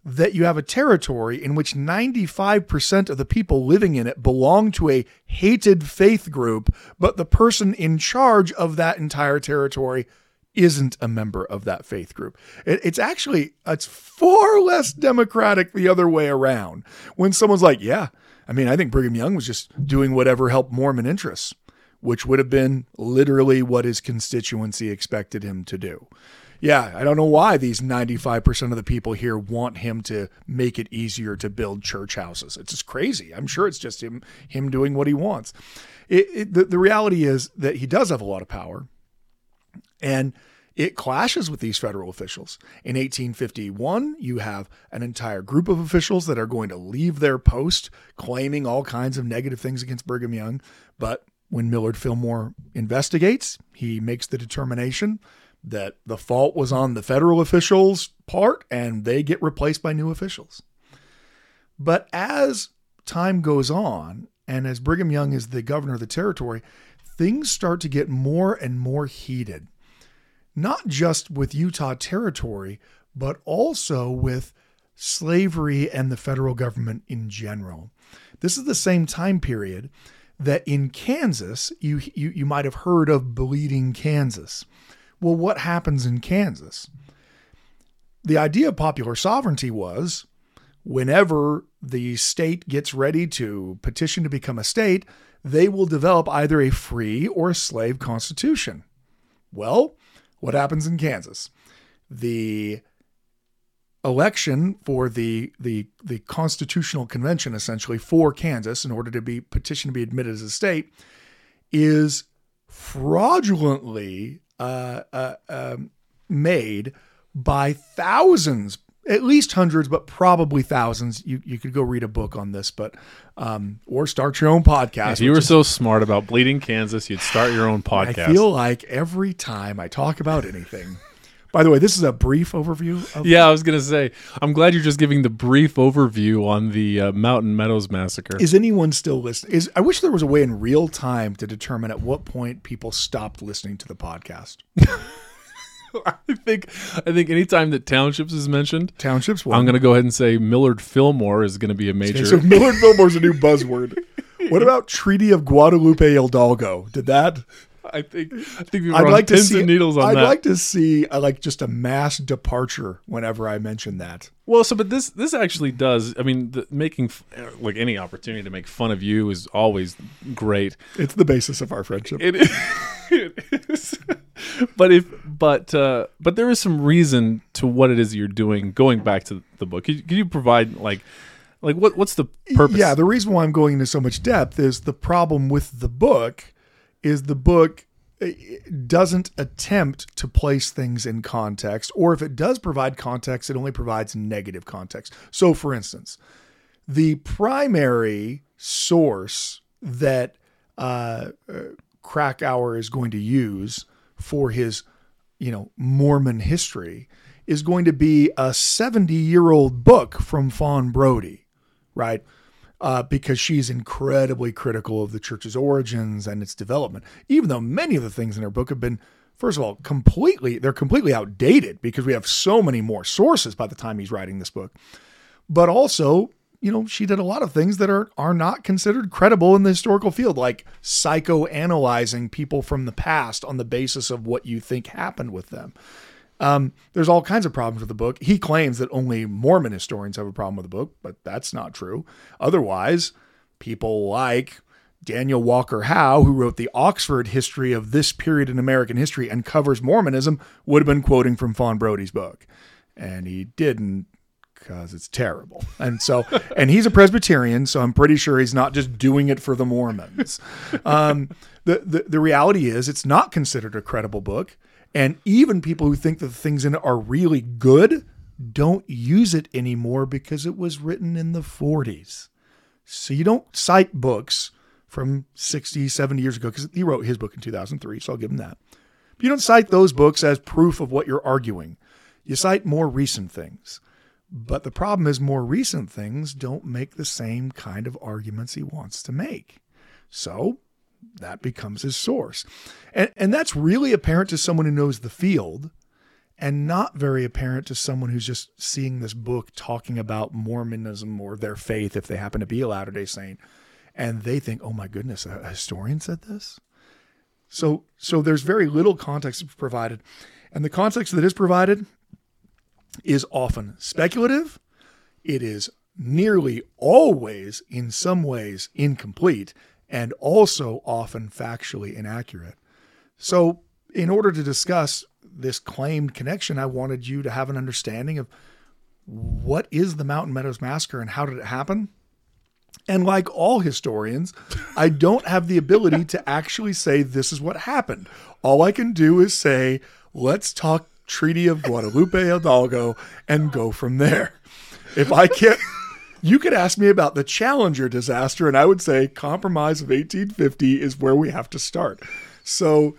that you have a territory in which 95% of the people living in it belong to a hated faith group, but the person in charge of that entire territory isn't a member of that faith group. it's actually it's far less democratic the other way around. When someone's like, "Yeah, I mean, I think Brigham Young was just doing whatever helped Mormon interests." Which would have been literally what his constituency expected him to do. Yeah, I don't know why these 95% of the people here want him to make it easier to build church houses. It's just crazy. I'm sure it's just him him doing what he wants. It, it, the, the reality is that he does have a lot of power. And it clashes with these federal officials. In 1851, you have an entire group of officials that are going to leave their post claiming all kinds of negative things against Brigham Young, but when Millard Fillmore investigates, he makes the determination that the fault was on the federal officials' part and they get replaced by new officials. But as time goes on, and as Brigham Young is the governor of the territory, things start to get more and more heated, not just with Utah territory, but also with slavery and the federal government in general. This is the same time period that in Kansas, you, you, you might have heard of bleeding Kansas. Well, what happens in Kansas? The idea of popular sovereignty was whenever the state gets ready to petition to become a state, they will develop either a free or a slave constitution. Well, what happens in Kansas? The election for the the the constitutional convention essentially for Kansas in order to be petition to be admitted as a state is fraudulently uh, uh, um, made by thousands, at least hundreds, but probably thousands. You you could go read a book on this, but um, or start your own podcast. If you were is, so smart about bleeding Kansas, you'd start your own podcast. I feel like every time I talk about anything. By the way, this is a brief overview. Of- yeah, I was going to say, I'm glad you're just giving the brief overview on the uh, Mountain Meadows massacre. Is anyone still listening? Is I wish there was a way in real time to determine at what point people stopped listening to the podcast. I think I think anytime that townships is mentioned, townships. One. I'm going to go ahead and say Millard Fillmore is going to be a major. So Millard Fillmore is a new buzzword. what about Treaty of Guadalupe Hidalgo? Did that? I think I think we were I'd like to see, needles on that. I'd like to see I like just a mass departure whenever I mention that. Well, so but this this actually does. I mean, the, making like any opportunity to make fun of you is always great. It's the basis of our friendship. It is. it is. but if but uh, but there is some reason to what it is you're doing. Going back to the book, could, could you provide like like what what's the purpose? Yeah, the reason why I'm going into so much depth is the problem with the book is the book eh, doesn't attempt to place things in context, or if it does provide context, it only provides negative context. So, for instance, the primary source that uh, uh Krakauer is going to use for his, you know, Mormon history is going to be a 70 year old book from Fawn Brodie, right? Uh, because she's incredibly critical of the church's origins and its development, even though many of the things in her book have been, first of all, completely, they're completely outdated because we have so many more sources by the time he's writing this book. But also, you know, she did a lot of things that are are not considered credible in the historical field, like psychoanalyzing people from the past on the basis of what you think happened with them. Um, there's all kinds of problems with the book. He claims that only Mormon historians have a problem with the book, but that's not true. Otherwise, people like Daniel Walker Howe, who wrote the Oxford history of this period in American history and covers Mormonism, would have been quoting from Fawn Brodie's book. And he didn't because it's terrible. And so, and he's a Presbyterian, so I'm pretty sure he's not just doing it for the Mormons. Um, the, the, the reality is, it's not considered a credible book. And even people who think that the things in it are really good don't use it anymore because it was written in the 40s. So you don't cite books from 60, 70 years ago because he wrote his book in 2003, so I'll give him that. But you don't cite those books as proof of what you're arguing. You cite more recent things. But the problem is, more recent things don't make the same kind of arguments he wants to make. So that becomes his source. And, and that's really apparent to someone who knows the field and not very apparent to someone who's just seeing this book talking about Mormonism or their faith if they happen to be a Latter day Saint. And they think, oh my goodness, a historian said this? So, so there's very little context provided. And the context that is provided is often speculative. It is nearly always, in some ways, incomplete and also often factually inaccurate. So, in order to discuss this claimed connection, I wanted you to have an understanding of what is the Mountain Meadows Massacre and how did it happen? And like all historians, I don't have the ability to actually say this is what happened. All I can do is say, let's talk Treaty of Guadalupe Hidalgo and go from there. If I can't you could ask me about the Challenger disaster, and I would say compromise of 1850 is where we have to start. So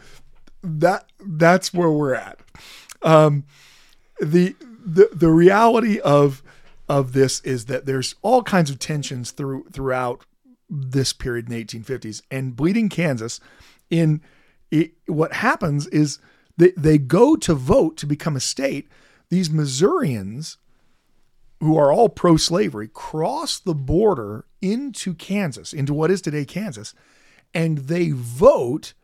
that that's where we're at. Um, the the the reality of of this is that there's all kinds of tensions through throughout this period in the 1850s and bleeding Kansas in it, what happens is they, they go to vote to become a state these Missourians who are all pro slavery, cross the border into Kansas, into what is today Kansas, and they vote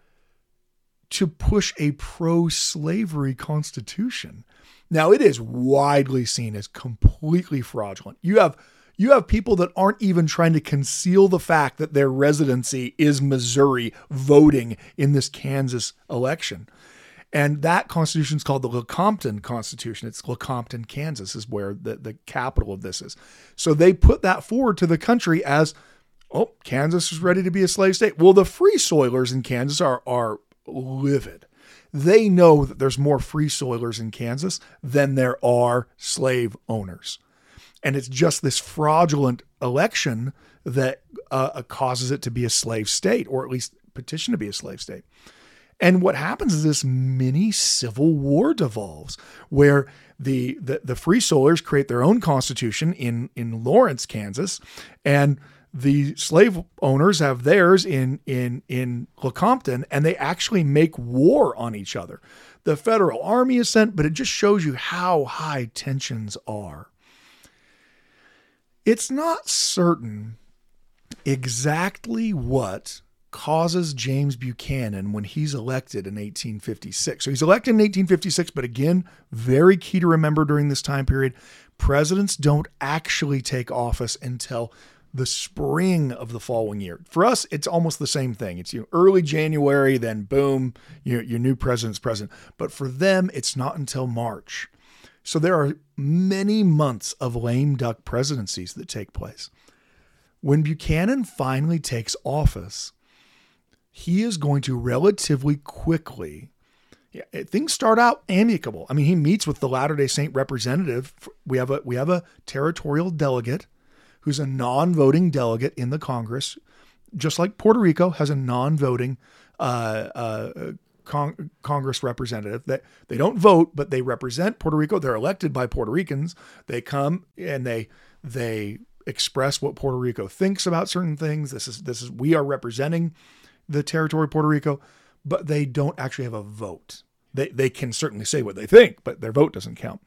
to push a pro slavery constitution. Now, it is widely seen as completely fraudulent. You have you have people that aren't even trying to conceal the fact that their residency is Missouri voting in this Kansas election. And that constitution is called the Lecompton Constitution. It's Lecompton, Kansas, is where the, the capital of this is. So they put that forward to the country as, oh, Kansas is ready to be a slave state. Well, the free soilers in Kansas are, are livid. They know that there's more free soilers in Kansas than there are slave owners. And it's just this fraudulent election that uh, causes it to be a slave state, or at least petition to be a slave state. And what happens is this mini civil war devolves where the, the, the free soilers create their own constitution in, in Lawrence, Kansas, and the slave owners have theirs in, in, in Lecompton, and they actually make war on each other. The federal army is sent, but it just shows you how high tensions are. It's not certain exactly what causes James Buchanan when he's elected in 1856. So he's elected in 1856, but again, very key to remember during this time period, presidents don't actually take office until the spring of the following year. For us, it's almost the same thing. It's you know, early January, then boom, your, your new president's president. But for them, it's not until March. So there are many months of lame duck presidencies that take place. When Buchanan finally takes office, he is going to relatively quickly yeah, things start out amicable. I mean, he meets with the Latter-day Saint representative. We have a we have a territorial delegate who's a non-voting delegate in the Congress, just like Puerto Rico has a non-voting uh, uh, con- Congress representative. That they don't vote, but they represent Puerto Rico. They're elected by Puerto Ricans. They come and they they express what Puerto Rico thinks about certain things. This is this is we are representing the territory of Puerto Rico, but they don't actually have a vote. They, they can certainly say what they think, but their vote doesn't count.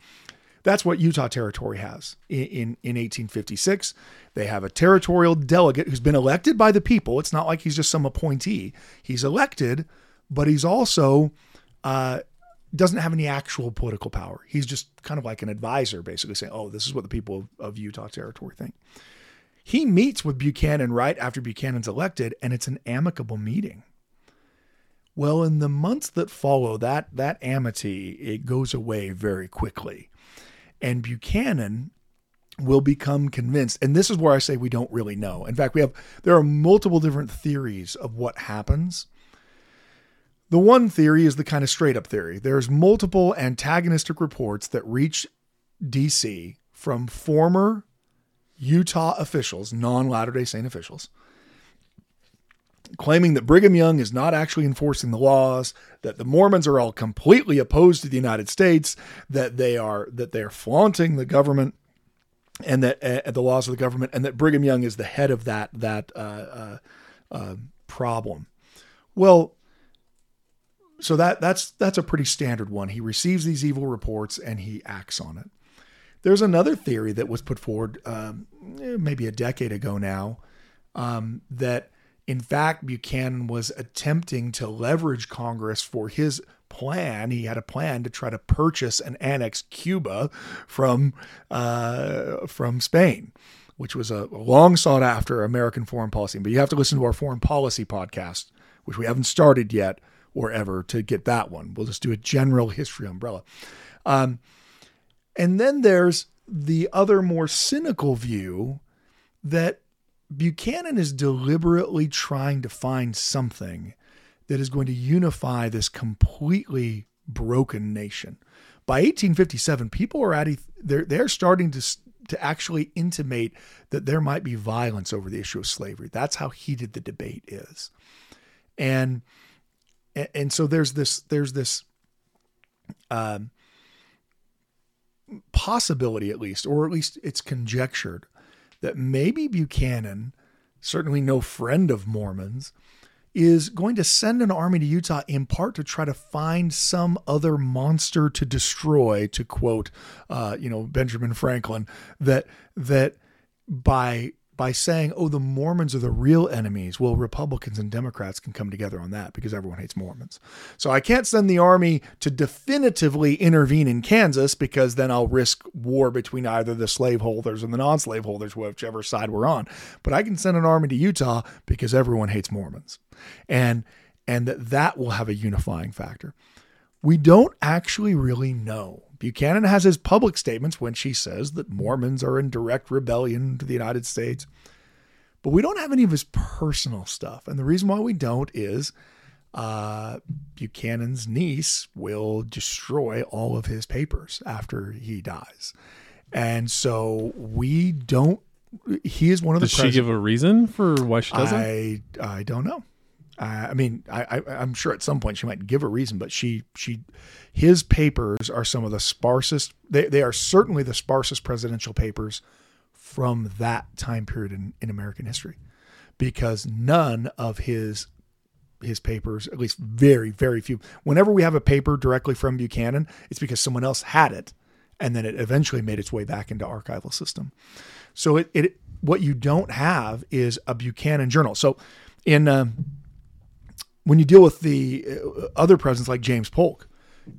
That's what Utah Territory has in, in, in 1856. They have a territorial delegate who's been elected by the people. It's not like he's just some appointee. He's elected, but he's also uh, doesn't have any actual political power. He's just kind of like an advisor, basically saying, "Oh, this is what the people of, of Utah Territory think." He meets with Buchanan right after Buchanan's elected, and it's an amicable meeting. Well, in the months that follow that that amity, it goes away very quickly. And Buchanan will become convinced and this is where I say we don't really know. In fact, we have there are multiple different theories of what happens. The one theory is the kind of straight up theory. There's multiple antagonistic reports that reach DC from former Utah officials, non Latter day Saint officials, claiming that Brigham Young is not actually enforcing the laws, that the Mormons are all completely opposed to the United States, that they are that they are flaunting the government and that uh, the laws of the government, and that Brigham Young is the head of that that uh, uh, uh problem. Well, so that that's that's a pretty standard one. He receives these evil reports and he acts on it. There's another theory that was put forward um, maybe a decade ago now um, that in fact, Buchanan was attempting to leverage Congress for his plan. He had a plan to try to purchase and annex Cuba from uh, from Spain, which was a long sought after American foreign policy. But you have to listen to our foreign policy podcast, which we haven't started yet or ever to get that one. We'll just do a general history umbrella. Um, and then there's the other more cynical view that Buchanan is deliberately trying to find something that is going to unify this completely broken nation. By 1857, people are at they're they're starting to to actually intimate that there might be violence over the issue of slavery. That's how heated the debate is, and and so there's this there's this um, possibility at least, or at least it's conjectured that maybe Buchanan, certainly no friend of Mormons, is going to send an army to Utah in part to try to find some other monster to destroy, to quote, uh, you know, Benjamin Franklin, that that by by saying, oh, the Mormons are the real enemies, well, Republicans and Democrats can come together on that because everyone hates Mormons. So I can't send the army to definitively intervene in Kansas because then I'll risk war between either the slaveholders and the non slaveholders, whichever side we're on. But I can send an army to Utah because everyone hates Mormons. And and that that will have a unifying factor. We don't actually really know Buchanan has his public statements when she says that Mormons are in direct rebellion to the United States. But we don't have any of his personal stuff. And the reason why we don't is uh, Buchanan's niece will destroy all of his papers after he dies. And so we don't. He is one of the. Does she give a reason for why she doesn't? I I don't know. Uh, I mean, I, am sure at some point she might give a reason, but she, she, his papers are some of the sparsest. They, they are certainly the sparsest presidential papers from that time period in, in American history, because none of his his papers, at least very, very few. Whenever we have a paper directly from Buchanan, it's because someone else had it, and then it eventually made its way back into archival system. So it, it what you don't have is a Buchanan journal. So in um, when you deal with the uh, other presidents like James Polk,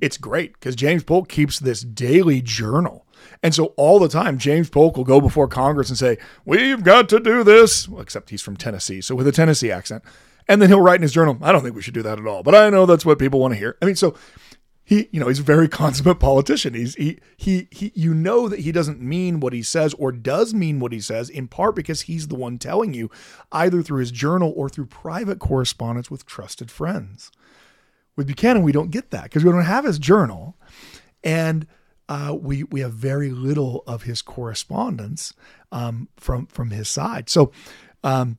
it's great because James Polk keeps this daily journal. And so all the time, James Polk will go before Congress and say, We've got to do this, except he's from Tennessee, so with a Tennessee accent. And then he'll write in his journal, I don't think we should do that at all, but I know that's what people want to hear. I mean, so he you know he's a very consummate politician. He's he he he you know that he doesn't mean what he says or does mean what he says in part because he's the one telling you either through his journal or through private correspondence with trusted friends. With buchanan we don't get that because we don't have his journal. And uh, we we have very little of his correspondence um, from from his side. So um,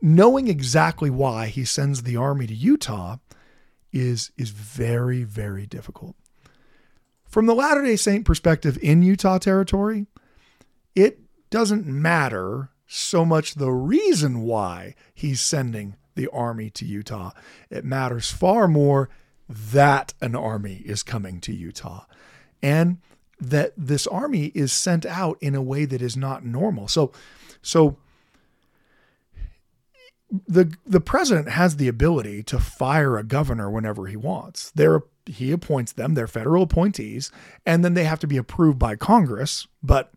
knowing exactly why he sends the army to utah is is very very difficult. From the Latter-day Saint perspective in Utah territory, it doesn't matter so much the reason why he's sending the army to Utah. It matters far more that an army is coming to Utah. And that this army is sent out in a way that is not normal. So, so the the president has the ability to fire a governor whenever he wants. They're, he appoints them; they're federal appointees, and then they have to be approved by Congress. But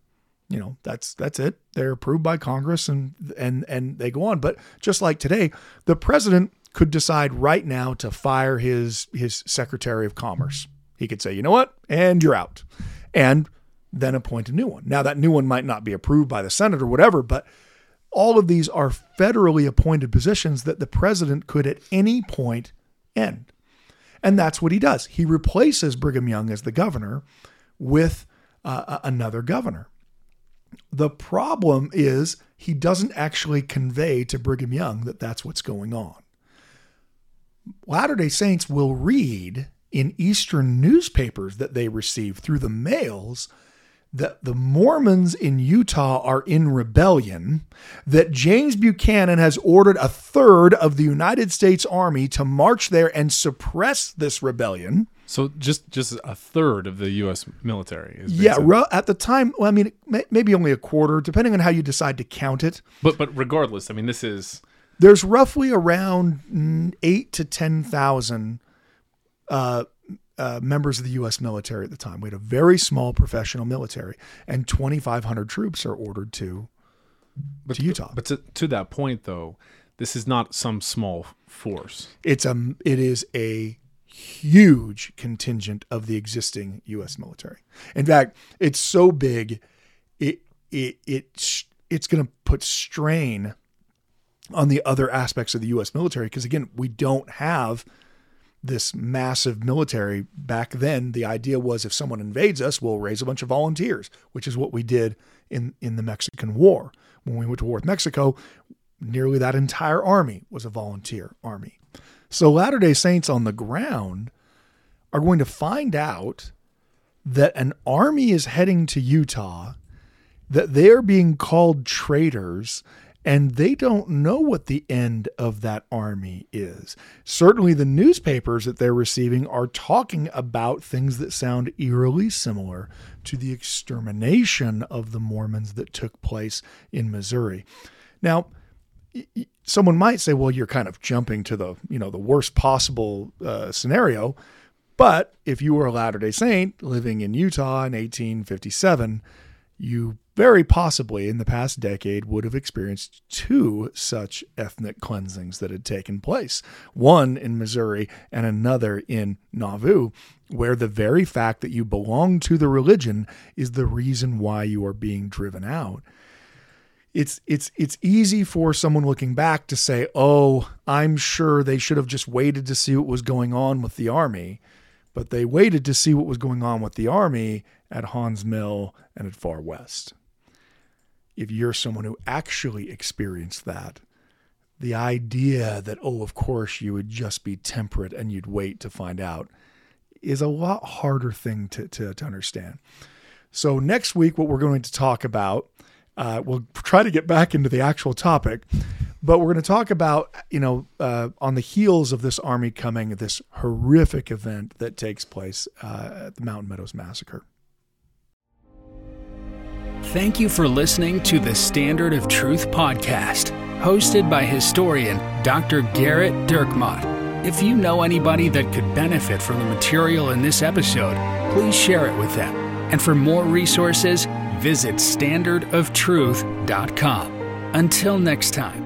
you know that's that's it. They're approved by Congress, and and and they go on. But just like today, the president could decide right now to fire his his Secretary of Commerce. He could say, you know what, and you're out, and then appoint a new one. Now that new one might not be approved by the Senate or whatever, but all of these are federally appointed positions that the president could at any point end. And that's what he does. He replaces Brigham Young as the governor with uh, another governor. The problem is he doesn't actually convey to Brigham Young that that's what's going on. Latter day Saints will read in Eastern newspapers that they receive through the mails that the Mormons in Utah are in rebellion, that James Buchanan has ordered a third of the United States Army to march there and suppress this rebellion. So just just a third of the U.S. military is yeah. At the time, well, I mean, maybe only a quarter, depending on how you decide to count it. But but regardless, I mean, this is there's roughly around eight to ten thousand uh, uh, members of the U.S. military at the time. We had a very small professional military, and 2,500 troops are ordered to but, to Utah. But to, to that point, though, this is not some small force. It's a it is a huge contingent of the existing U.S. military. In fact, it's so big, it it it it's going to put strain on the other aspects of the U.S. military because again, we don't have this massive military back then the idea was if someone invades us we'll raise a bunch of volunteers which is what we did in in the Mexican war. When we went to war with Mexico nearly that entire army was a volunteer army. So Latter-day Saints on the ground are going to find out that an army is heading to Utah that they're being called traitors and they don't know what the end of that army is. Certainly, the newspapers that they're receiving are talking about things that sound eerily similar to the extermination of the Mormons that took place in Missouri. Now, someone might say, "Well, you're kind of jumping to the you know the worst possible uh, scenario." But if you were a Latter Day Saint living in Utah in 1857, you very possibly in the past decade would have experienced two such ethnic cleansings that had taken place one in Missouri and another in Nauvoo, where the very fact that you belong to the religion is the reason why you are being driven out. It's it's it's easy for someone looking back to say, "Oh, I'm sure they should have just waited to see what was going on with the army." But they waited to see what was going on with the army at Haun's Mill and at Far West if you're someone who actually experienced that, the idea that, oh, of course you would just be temperate and you'd wait to find out is a lot harder thing to, to, to understand. So, next week, what we're going to talk about, uh, we'll try to get back into the actual topic, but we're going to talk about, you know, uh, on the heels of this army coming, this horrific event that takes place uh, at the Mountain Meadows Massacre. Thank you for listening to the Standard of Truth podcast, hosted by historian Dr. Gerrit Dirkmaat. If you know anybody that could benefit from the material in this episode, please share it with them. And for more resources, visit standardoftruth.com. Until next time.